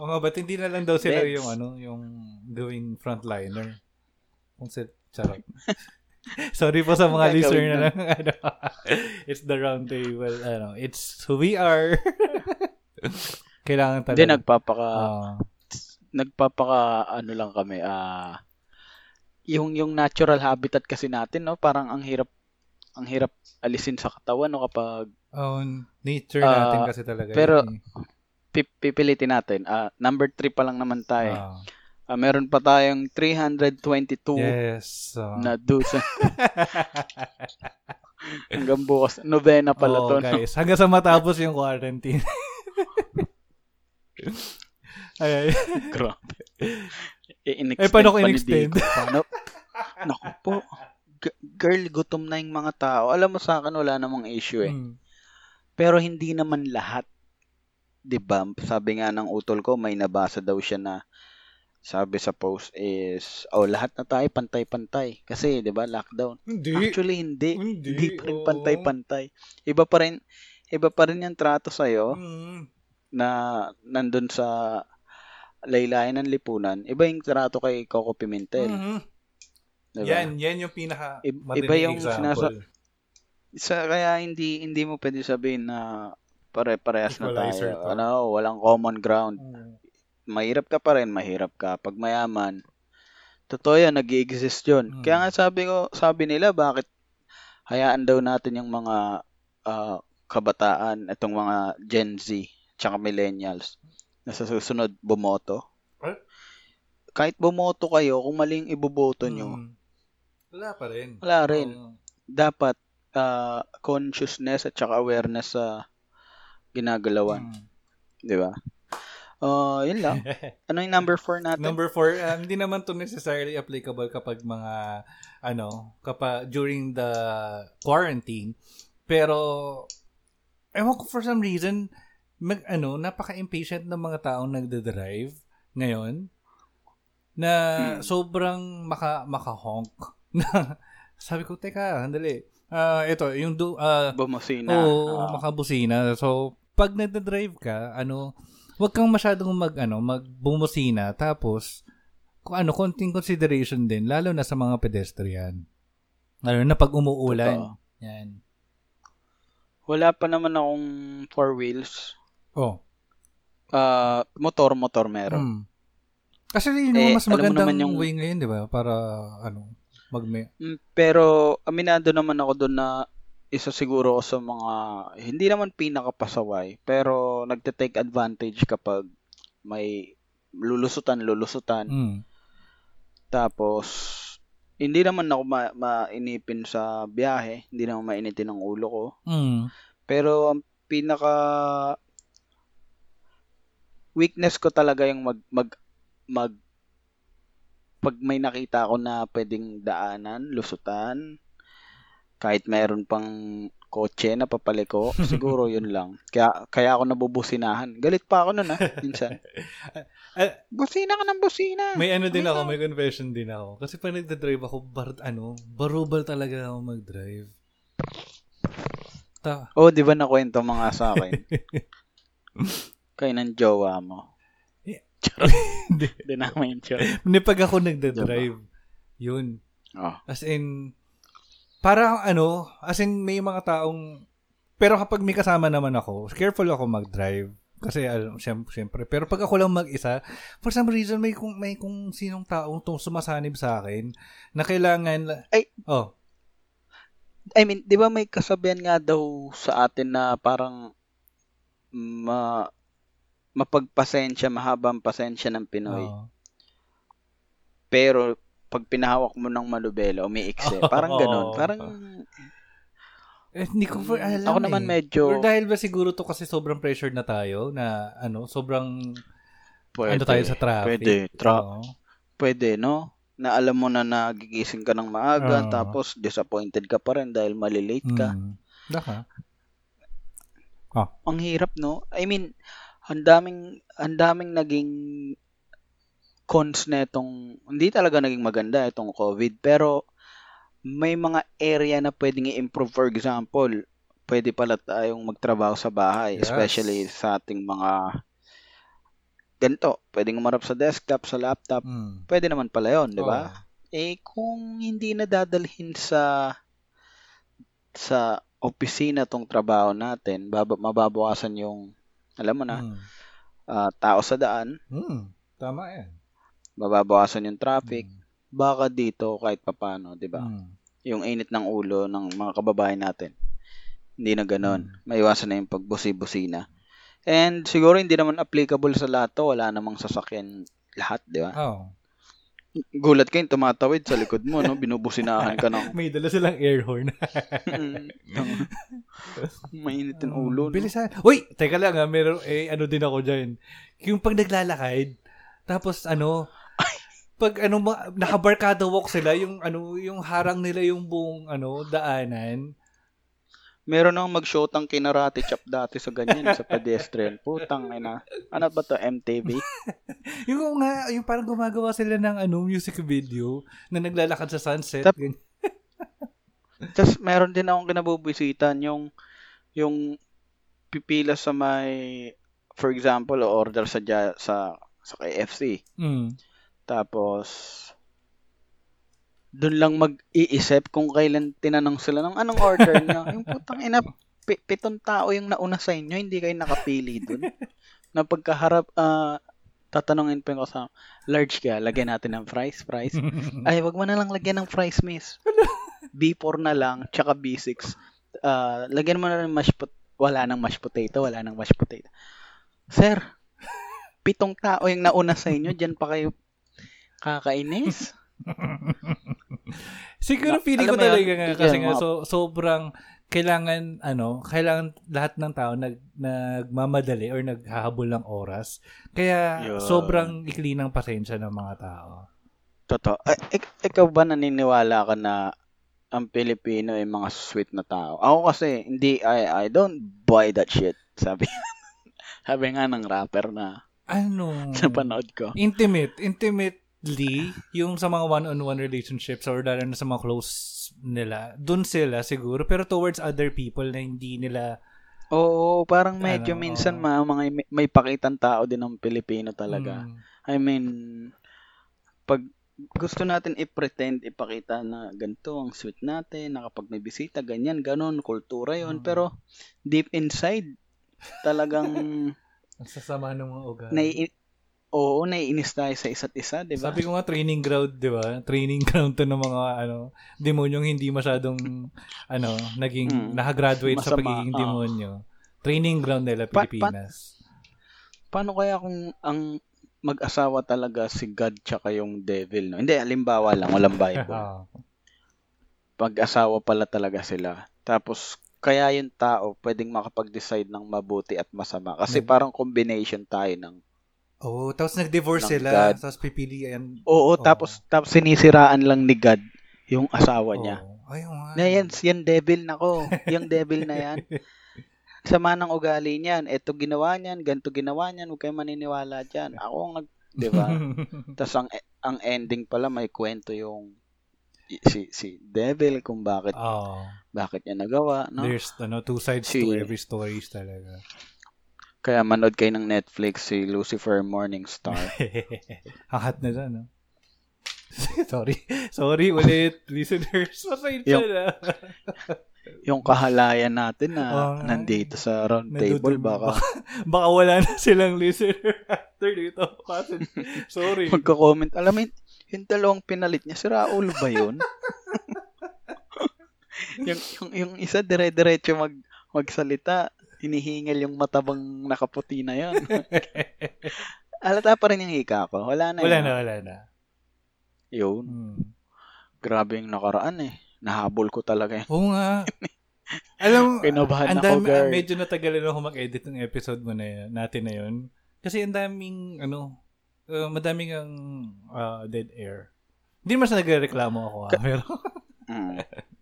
[SPEAKER 1] O nga, ba't hindi na lang daw sila
[SPEAKER 2] Beds.
[SPEAKER 1] yung ano, yung gawing frontliner? Kung si Charot. Sorry po sa mga listener na lang. Ano, it's the round table. Ano, it's who we are. Kailangan talaga.
[SPEAKER 2] Hindi, nagpapaka,
[SPEAKER 1] Ah,
[SPEAKER 2] nagpapaka, ano lang kami, ah, yung, yung natural habitat kasi natin, no? Parang ang hirap, ang hirap alisin sa katawan, no? Kapag
[SPEAKER 1] oh, nature natin
[SPEAKER 2] Ah,
[SPEAKER 1] kasi talaga.
[SPEAKER 2] pero-
[SPEAKER 1] yun eh.
[SPEAKER 2] pip- pipilitin natin. Ah, number 3 pa lang naman tayo.
[SPEAKER 1] Ah,
[SPEAKER 2] Ah, meron pa tayong 322
[SPEAKER 1] yes. ah.
[SPEAKER 2] na dusa. Hanggang bukas. Novena pala
[SPEAKER 1] Oo,
[SPEAKER 2] to. no?
[SPEAKER 1] guys. Hanggang sa matapos yung quarantine. ay, ay.
[SPEAKER 2] Grabe.
[SPEAKER 1] Eh, paano ko in-extend?
[SPEAKER 2] Paano? Naku po. G- girl, gutom na yung mga tao. Alam mo sa akin, wala namang issue eh.
[SPEAKER 1] Mm.
[SPEAKER 2] Pero hindi naman lahat. 'Di ba? Sabi nga ng utol ko, may nabasa daw siya na sabi sa post is, oh, lahat na tayo pantay-pantay. Kasi, 'di ba, lockdown.
[SPEAKER 1] Hindi.
[SPEAKER 2] Actually, hindi.
[SPEAKER 1] Hindi,
[SPEAKER 2] Hindi pa rin pantay-pantay. Iba pa rin, iba pa rin yung trato sa'yo
[SPEAKER 1] Mm.
[SPEAKER 2] na nandun sa laylayan ng lipunan. Iba yung trato kay Coco Pimentel.
[SPEAKER 1] Mhm.
[SPEAKER 2] Diba?
[SPEAKER 1] Yan, yan yung pinaka
[SPEAKER 2] iba yung
[SPEAKER 1] example.
[SPEAKER 2] sinasa- Sa, kaya hindi hindi mo pwede sabihin na pare-parehas na tayo.
[SPEAKER 1] to.
[SPEAKER 2] Ano, walang common ground.
[SPEAKER 1] Mm.
[SPEAKER 2] Mahirap ka pa rin, mahirap ka. Pag mayaman, totoo yan, nag exist yun.
[SPEAKER 1] Mm.
[SPEAKER 2] Kaya nga sabi ko, sabi nila, bakit hayaan daw natin yung mga ah, kabataan, itong mga Gen Z, tsaka millennials, na sa susunod bumoto.
[SPEAKER 1] Eh?
[SPEAKER 2] Kahit bumoto kayo, kung maling iboboto nyo,
[SPEAKER 1] Mm. Wala pa rin.
[SPEAKER 2] wala rin.
[SPEAKER 1] Oo.
[SPEAKER 2] Dapat ah, consciousness at tsaka awareness sa ginagalawan.
[SPEAKER 1] Mm.
[SPEAKER 2] Di ba? Ah, yun lang. Ano yung number 4 natin?
[SPEAKER 1] Number four, um, hindi naman to necessarily applicable kapag mga, ano, kapag during the quarantine. Pero, ewan ko for some reason, mag, ano, napaka-impatient ng mga taong nagda-drive ngayon na
[SPEAKER 2] Hmm.
[SPEAKER 1] sobrang maka, maka-honk. Na, sabi ko, teka, handali. Ah, ito, yung do, ah,
[SPEAKER 2] Bumusina.
[SPEAKER 1] Oo,
[SPEAKER 2] Ah.
[SPEAKER 1] makabusina. So, pag nagda-drive ka, ano, wag kang masyadong mag, ano, magbumusina. Tapos, kung ano, konting consideration din, lalo na sa mga pedestrian. Lalo na pag umuulan.
[SPEAKER 2] Totoo.
[SPEAKER 1] Yan.
[SPEAKER 2] Wala pa naman akong four wheels.
[SPEAKER 1] Oh.
[SPEAKER 2] Ah, motor-motor meron.
[SPEAKER 1] Mm. Kasi yun
[SPEAKER 2] Eh,
[SPEAKER 1] mas magandang
[SPEAKER 2] yung-
[SPEAKER 1] way ngayon, di ba? Para, ano, magme...
[SPEAKER 2] Mm, Pero aminado naman ako doon na isa siguro ako sa mga hindi naman pinakapasaway pero nagte-take advantage kapag may lulusutan lulusutan
[SPEAKER 1] Mm.
[SPEAKER 2] tapos hindi naman ako ma- mainipin sa biyahe hindi naman mainitin ang ulo ko
[SPEAKER 1] Mm.
[SPEAKER 2] pero ang pinaka weakness ko talaga yung mag mag mag pag may nakita ako na pwedeng daanan, lusutan, kahit mayroon pang kotse na papaliko, siguro yun lang. Kaya kaya ako nabubusinahan. Galit pa ako noon ah, minsan.
[SPEAKER 1] Ah,
[SPEAKER 2] Busina ka ng busina.
[SPEAKER 1] May ano din
[SPEAKER 2] Ano
[SPEAKER 1] ako, may confession din ako. Kasi pag nagda-drive ako, bar, ano, barubal talaga ako mag-drive. Ta
[SPEAKER 2] Oh, di ba nakwento mga sa akin? Kaya ng jowa mo.
[SPEAKER 1] Hindi.
[SPEAKER 2] Yung jowa.
[SPEAKER 1] Hindi pag ako nagda-drive, yun.
[SPEAKER 2] Oh.
[SPEAKER 1] As in, para ano, as in may mga taong, pero kapag may kasama naman ako, careful ako mag-drive. Kasi, alam, syempre, pero pag ako lang mag-isa, for some reason, may kung, may kung sinong taong tung sumasanib sa akin, na kailangan,
[SPEAKER 2] Ay.
[SPEAKER 1] oh,
[SPEAKER 2] I mean, di ba may kasabihan nga daw sa atin na parang ma mapagpasensya, mahabang pasensya ng Pinoy.
[SPEAKER 1] oh.
[SPEAKER 2] Pero pag pinahawak mo ng manubela, umiikse. Parang ganun. Parang
[SPEAKER 1] Eh, hindi ko for, alam
[SPEAKER 2] ako naman
[SPEAKER 1] eh.
[SPEAKER 2] medyo
[SPEAKER 1] Or dahil ba siguro to kasi sobrang pressured na tayo na ano, sobrang
[SPEAKER 2] pwede.
[SPEAKER 1] ano tayo sa traffic.
[SPEAKER 2] Pwede. Tra-
[SPEAKER 1] Oo.
[SPEAKER 2] pwede, no? Na alam mo na nagigising ka ng maaga,
[SPEAKER 1] Oo.
[SPEAKER 2] tapos disappointed ka pa rin dahil malilate ka.
[SPEAKER 1] Mm. Baka.
[SPEAKER 2] Ang hirap, no? I mean, ang daming, ang daming naging cons na itong, hindi talaga naging maganda itong COVID, pero may mga area na pwedeng i-improve. For example, pwede pala tayong magtrabaho sa bahay,
[SPEAKER 1] Yes.
[SPEAKER 2] especially sa ating mga ganito, pwedeng umarap sa desktop, sa laptop,
[SPEAKER 1] Mm.
[SPEAKER 2] pwede naman pala yon di ba?
[SPEAKER 1] Oo.
[SPEAKER 2] Eh, kung hindi na dadalhin sa sa opisina tong trabaho natin, baba, mababawasan yung, alam mo na,
[SPEAKER 1] Mm.
[SPEAKER 2] ah, tao sa daan,
[SPEAKER 1] Mm. Tama yan.
[SPEAKER 2] mababawasan yung traffic,
[SPEAKER 1] Mm.
[SPEAKER 2] baka dito kahit papano, di ba?
[SPEAKER 1] Mm.
[SPEAKER 2] Yung init ng ulo ng mga kababayan natin. Hindi na ganon.
[SPEAKER 1] Mm.
[SPEAKER 2] Maiwasan na yung pagbusi-busina. And siguro hindi naman applicable sa lahat to. Wala namang sasakyan lahat, di ba?
[SPEAKER 1] Oh.
[SPEAKER 2] Gulat kayo, tumatawid sa likod mo, no? Binubusinahan ka ng
[SPEAKER 1] May dala silang air horn.
[SPEAKER 2] Mainit yung ulo, no?
[SPEAKER 1] Bilisan. Uy, teka lang ha, meron, eh, ano din ako dyan. Yung pag naglalakad, tapos ano, pag ano nakabarkada walk sila, yung ano yung harang nila yung buong ano daanan.
[SPEAKER 2] Meron nang mag-shotang kinarate chop dati sa ganyan sa pedestrian. Putang ina. Ano ba to MTV?
[SPEAKER 1] yung nga yung parang gumagawa sila ng ano music video na naglalakad sa sunset.
[SPEAKER 2] Tap-. Tapos meron din akong kinabubisitan yung yung pipila sa may for example order sa sa sa KFC.
[SPEAKER 1] Mm.
[SPEAKER 2] Tapos doon lang mag-iisip kung kailan tinanong sila ng anong order niyo. yung putang ina, pi- pitong tao yung nauna sa inyo, hindi kayo nakapili doon. na pagkaharap, ah, tatanungin pa yung kasama, large ka, lagyan natin ng fries, fries. Ay, wag mo na lang lagyan ng fries, miss. B4 na lang, tsaka B6. Ah, lagyan mo na ng mashed pot wala nang mashed potato, wala nang mashed potato. Sir, pitong tao yung nauna sa inyo, diyan pa kayo kakainis.
[SPEAKER 1] Siguro feeling ko talaga nga kasi nga so, sobrang kailangan ano, kailangan lahat ng tao nag nagmamadali or naghahabol ng oras. Kaya
[SPEAKER 2] Yun.
[SPEAKER 1] sobrang ikli ng pasensya ng mga tao.
[SPEAKER 2] Totoo. Eh, ik- ikaw ba naniniwala ka na ang Pilipino ay mga sweet na tao? Ako kasi, hindi, I, I don't buy that shit. Sabi, sabi nga ng rapper na
[SPEAKER 1] Ano?
[SPEAKER 2] napanood ko.
[SPEAKER 1] intimate, intimately, yung sa mga one-on-one relationships or lalo na sa mga close nila, dun sila siguro. Pero towards other people na hindi nila
[SPEAKER 2] Oo, parang medyo
[SPEAKER 1] Ano,
[SPEAKER 2] minsan
[SPEAKER 1] oo.
[SPEAKER 2] ma, mga may, may pakitang tao din ng Pilipino talaga.
[SPEAKER 1] mm,
[SPEAKER 2] I mean, pag gusto natin i-pretend, ipakita na ganito ang sweet natin, na kapag may bisita, ganyan, ganon, kultura yon
[SPEAKER 1] Mm.
[SPEAKER 2] Pero deep inside, talagang
[SPEAKER 1] ang sasama ng mga ugali.
[SPEAKER 2] nai Oo, naiinis tayo sa isa't isa, di ba?
[SPEAKER 1] Sabi ko nga training ground, 'di ba? Training ground 'to ng mga ano, demonyong hindi masyadong ano, naging
[SPEAKER 2] Mm.
[SPEAKER 1] nakagraduate sa
[SPEAKER 2] Masama,
[SPEAKER 1] pagiging
[SPEAKER 2] oo.
[SPEAKER 1] demonyo. Training ground nila
[SPEAKER 2] Pa- pa-
[SPEAKER 1] Pilipinas.
[SPEAKER 2] Paano kaya kung ang mag-asawa talaga si God tsaka yung devil, no? Hindi, halimbawa lang, walang Bible. Pag-asawa pala talaga sila. Tapos, kaya yung tao pwedeng makapag-decide ng mabuti at masama. Kasi
[SPEAKER 1] Mm.
[SPEAKER 2] parang combination tayo ng
[SPEAKER 1] oh, tapos nag-divorce sila,
[SPEAKER 2] God.
[SPEAKER 1] tapos pipilian.
[SPEAKER 2] Oo, tapos tapos sinisiraan lang ni God yung asawa niya.
[SPEAKER 1] Oh. Ay, oo nga.
[SPEAKER 2] Na yan, yan devil na ko. yung devil na yan. Sama ng ugali niyan. Ito ginawa niyan, ganito ginawa niyan, huwag kayo maniniwala diyan. Ako ang nag, 'di ba? Tapos ang ang ending pala may kwento yung si si devil kung bakit
[SPEAKER 1] oh,
[SPEAKER 2] bakit niya nagawa, no?
[SPEAKER 1] there's ano, two sides
[SPEAKER 2] Si-
[SPEAKER 1] to every stories talaga.
[SPEAKER 2] Kaya manood kayo ng Netflix si Lucifer Morningstar.
[SPEAKER 1] Hahat na dyan, no? Sorry. Sorry ulit, listeners. Pasensya
[SPEAKER 2] Yung-
[SPEAKER 1] na.
[SPEAKER 2] yung kahalayan natin na
[SPEAKER 1] Oo.
[SPEAKER 2] nandito sa round table baka
[SPEAKER 1] Baka wala na silang listener after dito. Kasi, sorry.
[SPEAKER 2] magko-comment. Alam mo, yun, yung dalawang pinalit niya, si Raul ba yun? yung, yung, yung isa dire-diretso mag, magsalita, hinihingal yung matabang nakaputi na yun. Alata pa rin yung hika ko. Wala na
[SPEAKER 1] wala
[SPEAKER 2] yun.
[SPEAKER 1] na, wala na.
[SPEAKER 2] Yun.
[SPEAKER 1] Hmm.
[SPEAKER 2] Grabe yung nakaraan eh. Nahabol ko talaga eh.
[SPEAKER 1] Oo nga. Alam mo,
[SPEAKER 2] Kinabahan
[SPEAKER 1] ang
[SPEAKER 2] ako,
[SPEAKER 1] dami,
[SPEAKER 2] girl.
[SPEAKER 1] medyo natagalan ako mag-edit ng episode mo na yun, natin na yun. Kasi ang daming, ano, uh, madaming ang uh, dead air. Hindi mas nagreklamo ako, ah, pero
[SPEAKER 2] Mm.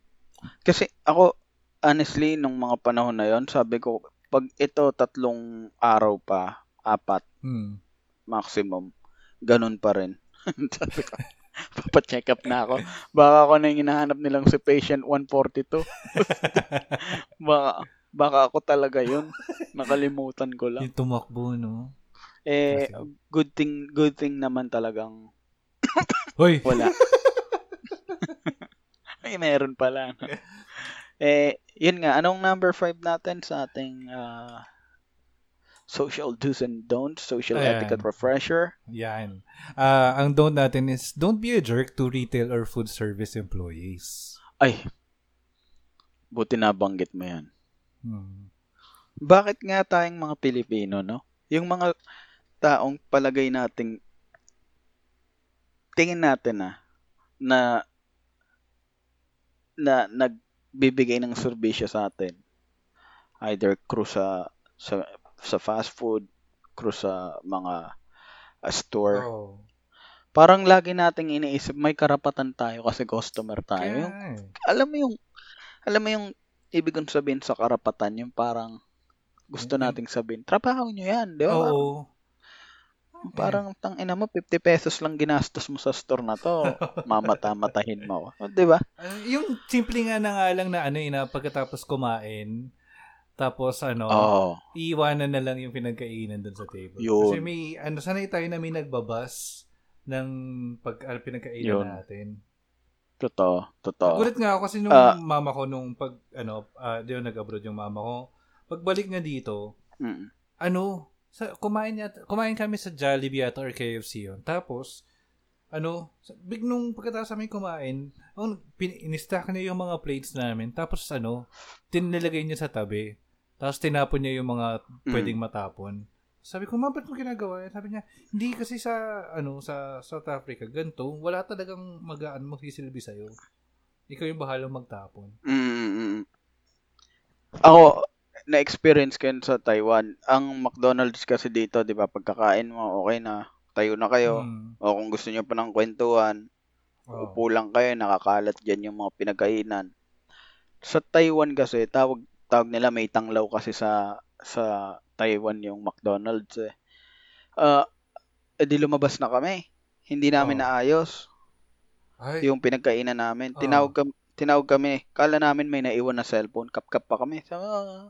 [SPEAKER 2] Kasi ako, honestly, nung mga panahon na yon sabi ko, pag ito tatlong araw pa, apat,
[SPEAKER 1] hmm.
[SPEAKER 2] maximum, ganun pa rin. sabi ko, papacheck up na ako. Baka ako na yung hinahanap nilang si patient 142. baka, baka ako talaga yun. Nakalimutan ko lang.
[SPEAKER 1] yung tumakbo, no?
[SPEAKER 2] Eh, good thing, good thing naman talagang
[SPEAKER 1] Hoy!
[SPEAKER 2] wala. Ay, meron pala. no? Eh, yun nga, anong number 5 natin sa ating ah, social do's and don'ts, social
[SPEAKER 1] Ayan.
[SPEAKER 2] etiquette refresher?
[SPEAKER 1] Yan. Ah, ang don't natin is, don't be a jerk to retail or food service employees.
[SPEAKER 2] Ay, buti na banggit mo yan.
[SPEAKER 1] Hmm.
[SPEAKER 2] Bakit nga tayong mga Pilipino, no? Yung mga taong palagay nating tingin natin na na na nagbibigay ng serbisyo sa atin. Either crew sa sa sa fast food, crew sa mga ah, store.
[SPEAKER 1] Oh.
[SPEAKER 2] parang lagi nating iniisip may karapatan tayo kasi customer tayo.
[SPEAKER 1] Kaya,
[SPEAKER 2] Yung,
[SPEAKER 1] eh.
[SPEAKER 2] alam mo yung alam mo yung ibig kong sabihin sa karapatan, yung parang gusto nating sabihin, trabaho nyo yan, di ba?
[SPEAKER 1] Oo.
[SPEAKER 2] Parang tang ina mo 50 pesos lang ginastos mo sa store na to. Mamata-matahin mo. O, di ba?
[SPEAKER 1] Ah, yung simple nga na nga lang na ano yun, na pagkatapos kumain, tapos ano,
[SPEAKER 2] Oo.
[SPEAKER 1] iiwanan na lang yung pinagkainan doon sa table.
[SPEAKER 2] Yun.
[SPEAKER 1] Kasi may, ano, sanay tayo na may nagbabas ng pag ah, pinagkainan
[SPEAKER 2] Yun.
[SPEAKER 1] natin.
[SPEAKER 2] Totoo. Totoo.
[SPEAKER 1] Gulat nga ako kasi nung
[SPEAKER 2] Ah.
[SPEAKER 1] mama ko nung pag, ano, uh, di ba nag-abroad yung mama ko, pagbalik nga dito,
[SPEAKER 2] Mm.
[SPEAKER 1] ano, sa, kumain, yata, kumain kami sa Jollibee yata or KFC yun. Tapos, ano, big nung pagkatapos namin kumain, oh, pin, in-stack niya yung mga plates namin. Tapos, ano, tinilagay niya sa tabi. Tapos, tinapon niya yung mga pwedeng matapon. Sabi ko, ma, ba't mo ginagawa yan? Sabi niya, hindi kasi sa, ano, sa South Africa, ganito, wala talagang magaan magsisilbi sa'yo. Ikaw yung bahalang magtapon.
[SPEAKER 2] Mm-mm. Ako, na-experience ko yun sa Taiwan. Ang McDonald's kasi dito, di ba, pagkakain mo, okay na. Tayo na kayo.
[SPEAKER 1] Mm.
[SPEAKER 2] O kung gusto nyo pa ng kwentuhan,
[SPEAKER 1] Oo.
[SPEAKER 2] upo lang kayo, nakakalat dyan yung mga pinagkainan. Sa Taiwan kasi, tawag, tawag nila may tanglaw kasi sa sa Taiwan yung McDonald's eh. Ah, edi lumabas na kami. Hindi namin
[SPEAKER 1] Oo.
[SPEAKER 2] naayos
[SPEAKER 1] Ay,
[SPEAKER 2] yung pinagkainan namin.
[SPEAKER 1] Oo.
[SPEAKER 2] Tinawag kami, tinawag kami. Kala namin may naiwan na cellphone. Kap-kap pa kami. Sabi, ah,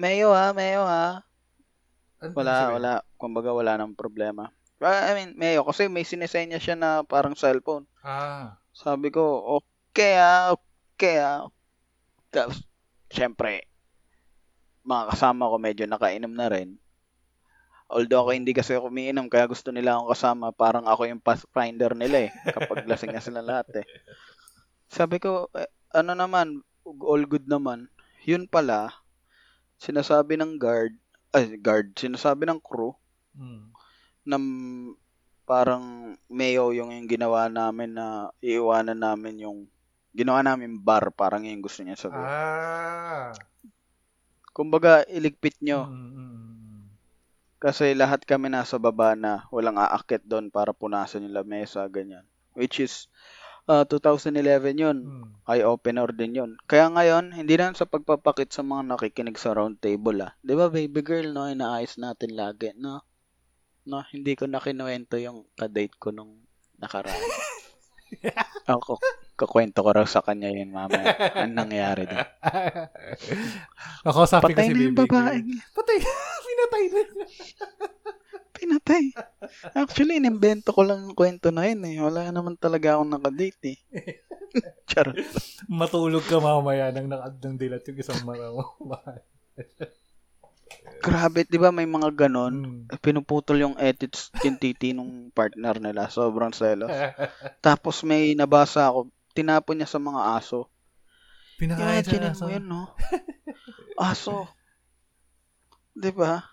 [SPEAKER 2] Mayo ha, Mayo ha.
[SPEAKER 1] ano
[SPEAKER 2] Wala,
[SPEAKER 1] sabihin?
[SPEAKER 2] wala. Kumbaga wala nang problema. Ah, I mean, Mayo, kasi may sinesenya siya na parang cellphone.
[SPEAKER 1] Ah,
[SPEAKER 2] Sabi ko, okay ah, okay ah. Tapos, syempre, mga kasama ko medyo nakainom na rin. Although ako hindi kasi ako umiinom, kaya gusto nila akong kasama. Parang ako yung pathfinder nila eh. Kapag lasing na sila lahat eh. Sabi ko, eh, ano naman, all good naman. Yun pala, sinasabi ng guard, ay guard, sinasabi ng crew,
[SPEAKER 1] mm.
[SPEAKER 2] na parang mayo yung, yung ginawa namin na iiwanan namin yung ginawa namin bar, parang yung gusto niya sabihin.
[SPEAKER 1] Ah.
[SPEAKER 2] Kumbaga, iligpit nyo.
[SPEAKER 1] Mm, mm, mm.
[SPEAKER 2] Kasi lahat kami nasa baba na walang aakit doon para punasan yung lamesa, ganyan. Which is, uh, 2011 yun.
[SPEAKER 1] Mm.
[SPEAKER 2] Eye-opener din yun. Kaya ngayon, hindi na sa pagpapakit sa mga nakikinig sa round table ah. Di ba baby girl, no? Inaayos natin lagi, no? No, hindi ko na kinuwento yung kadate ko nung nakaraan. Ako, kakwento ko raw sa kanya yun mamaya. Anong nangyari doon?
[SPEAKER 1] Nakausapin
[SPEAKER 2] Patay
[SPEAKER 1] kasi
[SPEAKER 2] na yung babae.
[SPEAKER 1] Patay. Pinatay na.
[SPEAKER 2] Pinatay. Actually, inimbento ko lang yung kwento na yun eh. Wala naman talaga akong nakadate eh. Charot.
[SPEAKER 1] Matulog ka mamaya nang nakad ng dilat yung isang mara mo.
[SPEAKER 2] Grabe, di ba may mga ganon?
[SPEAKER 1] Mm.
[SPEAKER 2] Pinuputol yung edits, yung titi nung partner nila. Sobrang selos. Tapos may nabasa ako, tinapon niya sa mga aso.
[SPEAKER 1] Pinakain siya
[SPEAKER 2] Imagine
[SPEAKER 1] na
[SPEAKER 2] mo yun, no? Aso. Di ba?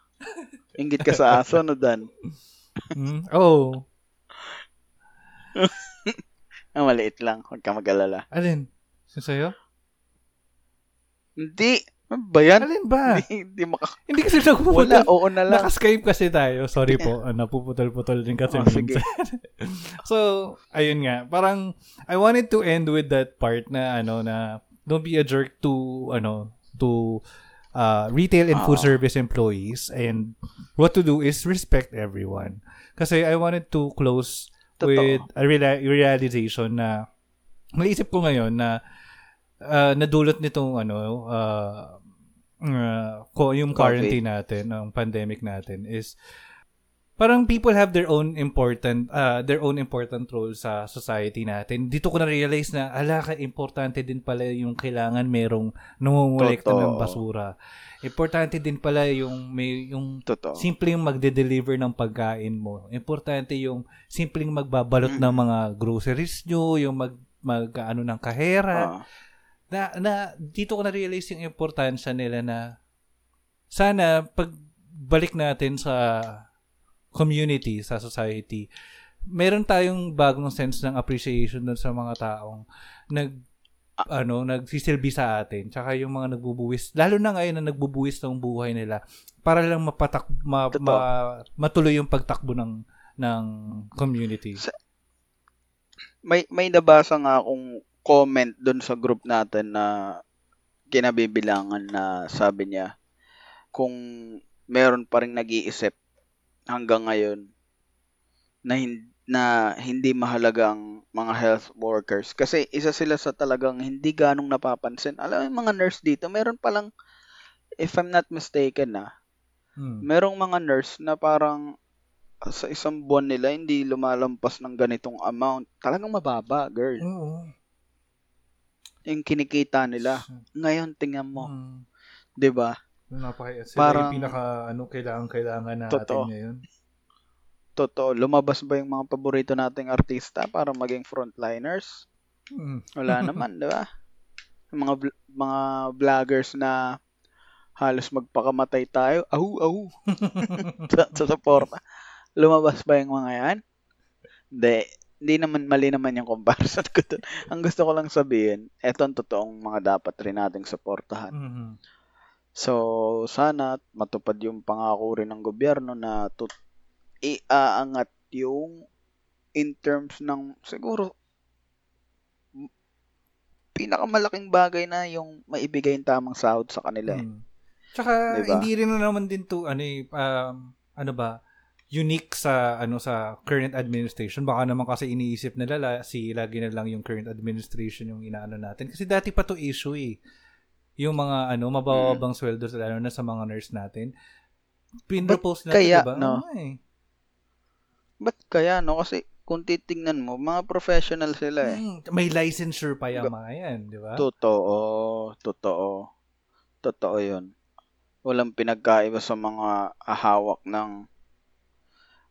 [SPEAKER 2] Ingit ka sa aso, no, Dan?
[SPEAKER 1] Mm. Oh.
[SPEAKER 2] Ah, maliit lang. Huwag ka mag-alala.
[SPEAKER 1] Alin? Sin sa'yo?
[SPEAKER 2] Hindi. Ano ba yan?
[SPEAKER 1] Alin ba?
[SPEAKER 2] Hindi, hindi maka...
[SPEAKER 1] Hindi kasi
[SPEAKER 2] Wala,
[SPEAKER 1] nagpuputol.
[SPEAKER 2] oo na lang.
[SPEAKER 1] Naka-Skype kasi tayo. Sorry po. Ah, napuputol-putol din kasi
[SPEAKER 2] Oh,
[SPEAKER 1] minsan. so, ayun nga. Parang, I wanted to end with that part na, ano, na, don't be a jerk to, ano, to uh, retail and food
[SPEAKER 2] Oo.
[SPEAKER 1] service employees. And what to do is respect everyone. Kasi I wanted to close
[SPEAKER 2] Totoo.
[SPEAKER 1] with a reala- realization na, naisip ko ngayon na, uh, nadulot nitong, ano, uh, uh, yung quarantine natin, ng pandemic natin is parang people have their own important uh, their own important role sa society natin. Dito ko na realize na ala ka importante din pala yung kailangan merong nangungulekta ng basura. Importante din pala yung may yung
[SPEAKER 2] Totoo.
[SPEAKER 1] simpleng magde-deliver ng pagkain mo. Importante yung simpleng magbabalot
[SPEAKER 2] Mm.
[SPEAKER 1] ng mga groceries nyo, yung mag mag ano ng kahera
[SPEAKER 2] Ah,
[SPEAKER 1] na, na dito ko na-realize yung importansya nila na sana pagbalik natin sa community, sa society, meron tayong bagong sense ng appreciation dun sa mga taong nag ano, nagsisilbi sa atin. Tsaka yung mga nagbubuwis, lalo na ngayon na nagbubuwis ng buhay nila para lang mapatak ma,
[SPEAKER 2] Totoo.
[SPEAKER 1] ma- matuloy yung pagtakbo ng ng community.
[SPEAKER 2] Sa- May may nabasa nga akong comment doon sa group natin na kinabibilangan na sabi niya kung meron pa ring nag-iisip hanggang ngayon na hindi, na hindi mahalaga ang mga health workers kasi isa sila sa talagang hindi ganong napapansin. Alam mo yung mga nurse dito, meron palang if I'm not mistaken na,
[SPEAKER 1] Hmm.
[SPEAKER 2] merong mga nurse na parang sa isang buwan nila hindi lumalampas ng ganitong amount. Talagang mababa, girl.
[SPEAKER 1] Oo.
[SPEAKER 2] Yung kinikita nila. Ngayon, tingnan mo.
[SPEAKER 1] Hmm.
[SPEAKER 2] 'di ba?
[SPEAKER 1] Napaka, sila
[SPEAKER 2] Parang-
[SPEAKER 1] yung pinaka, ano, kailangan, kailangan natin
[SPEAKER 2] Totoo.
[SPEAKER 1] ngayon.
[SPEAKER 2] Totoo. Lumabas ba yung mga paborito nating artista para maging frontliners?
[SPEAKER 1] Hmm.
[SPEAKER 2] Wala naman, 'di ba? Yung mga vl- mga vloggers na halos magpakamatay tayo. Ahu, ahu. sa, sa suporta. Lumabas ba yung mga yan? Hindi. Hindi naman mali naman yung comparison ko dun. Ang gusto ko lang sabihin, eto ang totoong mga dapat rin nating suportahan.
[SPEAKER 1] Mhm.
[SPEAKER 2] So, sana matupad yung pangako rin ng gobyerno na tut iaangat yung in terms ng siguro pinakamalaking bagay na yung maibigay yung tamang sahod sa kanila. eh.
[SPEAKER 1] Hmm. Tsaka
[SPEAKER 2] Diba?
[SPEAKER 1] hindi rin naman din to ano eh, um, ano ba unique sa ano sa current administration baka naman kasi iniisip nila la, si lagi na lang yung current administration yung inaano natin kasi dati pa to issue eh yung mga ano mabababang
[SPEAKER 2] Mm.
[SPEAKER 1] sweldo lalo na sa mga nurse natin pinropose na
[SPEAKER 2] kaya,
[SPEAKER 1] diba?
[SPEAKER 2] no?
[SPEAKER 1] Eh.
[SPEAKER 2] Ba't kaya, no? Kasi kung titingnan mo, mga professional sila eh.
[SPEAKER 1] Hmm, may licensure pa yung mga yan di ba
[SPEAKER 2] Totoo, totoo. Totoo yun. Walang pinagkaiba sa mga ahawak ng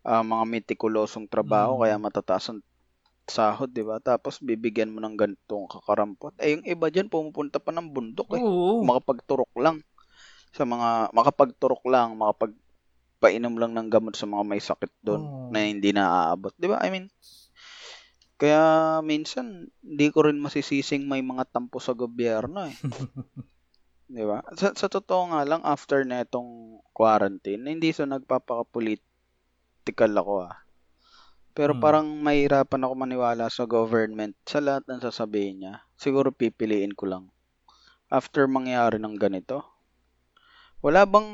[SPEAKER 2] ah, mga metikulosong trabaho
[SPEAKER 1] Mm.
[SPEAKER 2] kaya matataas ang sahod, di ba? Tapos bibigyan mo ng ganitong kakarampot. Eh, yung iba dyan pumupunta pa ng bundok eh.
[SPEAKER 1] oo
[SPEAKER 2] Makapagturok lang. Sa mga, makapagturok lang, makapagpainom lang ng gamot sa mga may sakit doon
[SPEAKER 1] Oo.
[SPEAKER 2] na hindi na-aabot. Di ba? I mean, kaya minsan, hindi ko rin masisising may mga tampo sa gobyerno eh. Di ba? Sa, sa totoo nga lang, after na itong quarantine, hindi so nagpapakapolitical ako ah. Pero
[SPEAKER 1] Hmm.
[SPEAKER 2] parang mahirapan ako maniwala sa government sa lahat ng sasabihin niya. Siguro pipiliin ko lang. After mangyari ng ganito, wala bang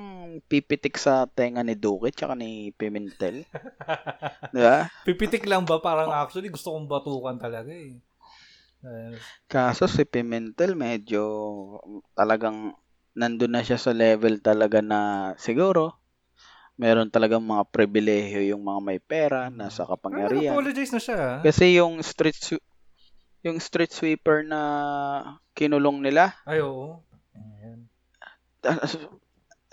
[SPEAKER 2] pipitik sa tenga ni Duque tsaka ni Pimentel? Di ba?
[SPEAKER 1] pipitik lang ba parang actually gusto kong batukan talaga eh
[SPEAKER 2] Kaso si Pimentel medyo talagang nandun na siya sa level talaga na siguro meron talagang mga pribilehiyo yung mga may pera, nasa
[SPEAKER 1] ah,
[SPEAKER 2] kapangyarihan.
[SPEAKER 1] apologize na siya ah.
[SPEAKER 2] Kasi yung street swe- yung street sweeper na kinulong nila,
[SPEAKER 1] ay oo Ayan.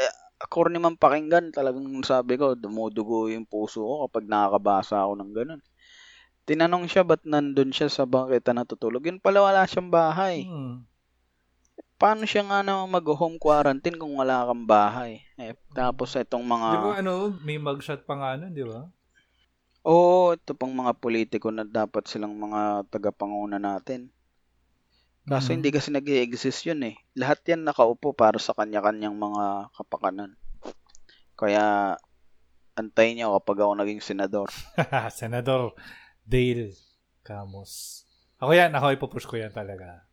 [SPEAKER 2] eh, corny man pakinggan, talagang sabi ko, dumudugo yung puso ko kapag nakakabasa ako ng ganun. Tinanong siya ba't nandun siya sa bangketa natutulog. Yun pala wala siyang bahay.
[SPEAKER 1] Hmm.
[SPEAKER 2] Paano siya nga naman mag-home quarantine kung wala kang bahay? Eh, tapos itong mga...
[SPEAKER 1] Di ba ano, may mugshot pa nga nun, di ba?
[SPEAKER 2] Oo, ito pang mga politiko na dapat silang mga tagapanguna natin. Kaso
[SPEAKER 1] Mhm.
[SPEAKER 2] hindi kasi nag exist yun eh. Lahat yan nakaupo para sa kanya-kanyang mga kapakanan. Kaya antayin niyo kapag ako naging senador.
[SPEAKER 1] Senador Dale Camus. Ako yan, ako ipupush ko yan talaga.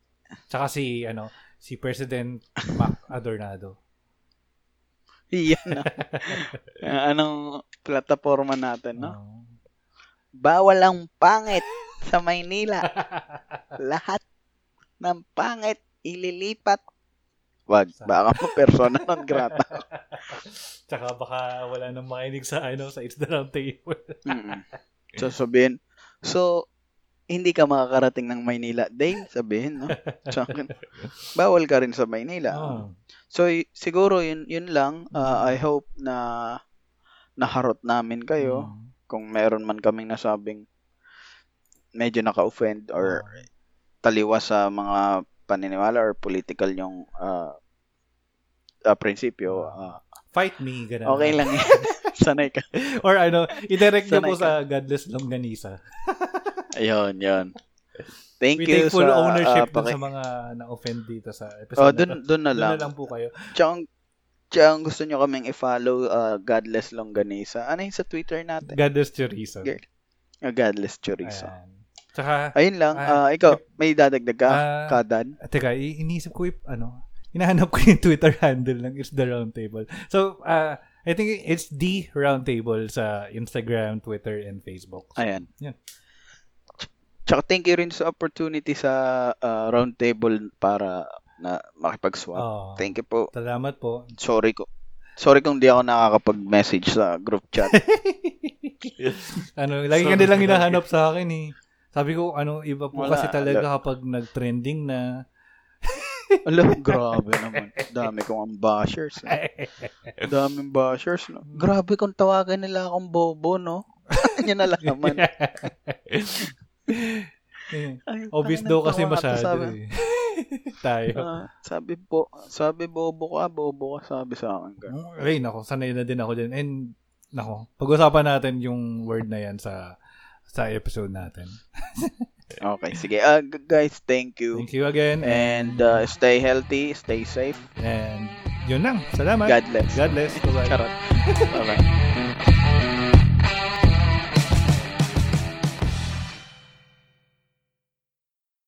[SPEAKER 1] Tsaka si, ano, si President Mac Adornado.
[SPEAKER 2] Yan. Anong plataforma natin, no?
[SPEAKER 1] Oo.
[SPEAKER 2] Bawal ang pangit sa Maynila. Lahat ng pangit ililipat. Wag, baka mo persona non grata.
[SPEAKER 1] Tsaka baka wala nang makinig sa, ano, sa It's the Round Table.
[SPEAKER 2] Mm. So sabihin, so hindi ka makakarating ng Maynila. Dane, sabihin, no? Sa akin, bawal ka rin sa Maynila.
[SPEAKER 1] Oo.
[SPEAKER 2] So y- siguro yun yun lang. Uh, I hope na naharot namin kayo
[SPEAKER 1] Mm.
[SPEAKER 2] kung meron man kaming nasabing medyo naka-offend or taliwas sa mga paniniwala or political yung uh, uh, prinsipyo. Uh,
[SPEAKER 1] Fight me, ganun.
[SPEAKER 2] okay lang yan. Sanay ka.
[SPEAKER 1] Or ano, i-direct
[SPEAKER 2] Sanay
[SPEAKER 1] po
[SPEAKER 2] ka.
[SPEAKER 1] sa Godless Longganisa.
[SPEAKER 2] Ayun, yun. Thank
[SPEAKER 1] We
[SPEAKER 2] you
[SPEAKER 1] take full
[SPEAKER 2] sa,
[SPEAKER 1] ownership
[SPEAKER 2] uh,
[SPEAKER 1] dun
[SPEAKER 2] paki-
[SPEAKER 1] sa mga na-offend dito sa
[SPEAKER 2] Oh,
[SPEAKER 1] episode
[SPEAKER 2] dun,
[SPEAKER 1] na
[SPEAKER 2] dun na
[SPEAKER 1] Doon
[SPEAKER 2] lang.
[SPEAKER 1] na lang po kayo.
[SPEAKER 2] Tsaka, Tsaka gusto nyo kaming i-follow, uh, Godless Longganisa. Ano yung sa Twitter natin?
[SPEAKER 1] Godless Chorizo.
[SPEAKER 2] Girl. Uh, Godless Chorizo.
[SPEAKER 1] Ayan. Tsaka,
[SPEAKER 2] Ayun lang.
[SPEAKER 1] Ah,
[SPEAKER 2] uh, ikaw, may dadagdag ka?
[SPEAKER 1] Ah,
[SPEAKER 2] Kadan?
[SPEAKER 1] teka, iniisip ko yung, ano, hinahanap ko yung Twitter handle ng It's the Roundtable. So, uh, I think it's the Roundtable sa Instagram, Twitter, and Facebook. So,
[SPEAKER 2] Ayan.
[SPEAKER 1] Yan.
[SPEAKER 2] Tsaka thank you rin sa opportunity sa uh, roundtable para na makipag-swap.
[SPEAKER 1] oh,
[SPEAKER 2] Thank you po.
[SPEAKER 1] Salamat po.
[SPEAKER 2] Sorry ko. Sorry kung di ako nakakapag-message sa group chat.
[SPEAKER 1] ano, lagi ka nilang hinahanap sa akin eh. Sabi ko, ano, iba po
[SPEAKER 2] Wala,
[SPEAKER 1] kasi talaga kapag nag-trending na.
[SPEAKER 2] Alam, grabe naman. Dami kong ang bashers. Eh. Daming bashers. No? Grabe kung tawagan nila akong bobo, no? Yan na lang naman. Ay,
[SPEAKER 1] Obvious daw kasi masyado eh. Tayo.
[SPEAKER 2] ah, sabi po, sabi bobo ka, bobo ka, sabi sa akin. Ganun.
[SPEAKER 1] Ay, nako, sanay na din ako din. And, nako, pag-usapan natin yung word na yan sa sa episode natin.
[SPEAKER 2] Okay, sige. Uh, guys, thank you.
[SPEAKER 1] Thank you again.
[SPEAKER 2] And uh, stay healthy, stay safe.
[SPEAKER 1] And, yun lang. Salamat.
[SPEAKER 2] God bless.
[SPEAKER 1] God bless. Bye-bye.
[SPEAKER 2] Charot. Bye-bye.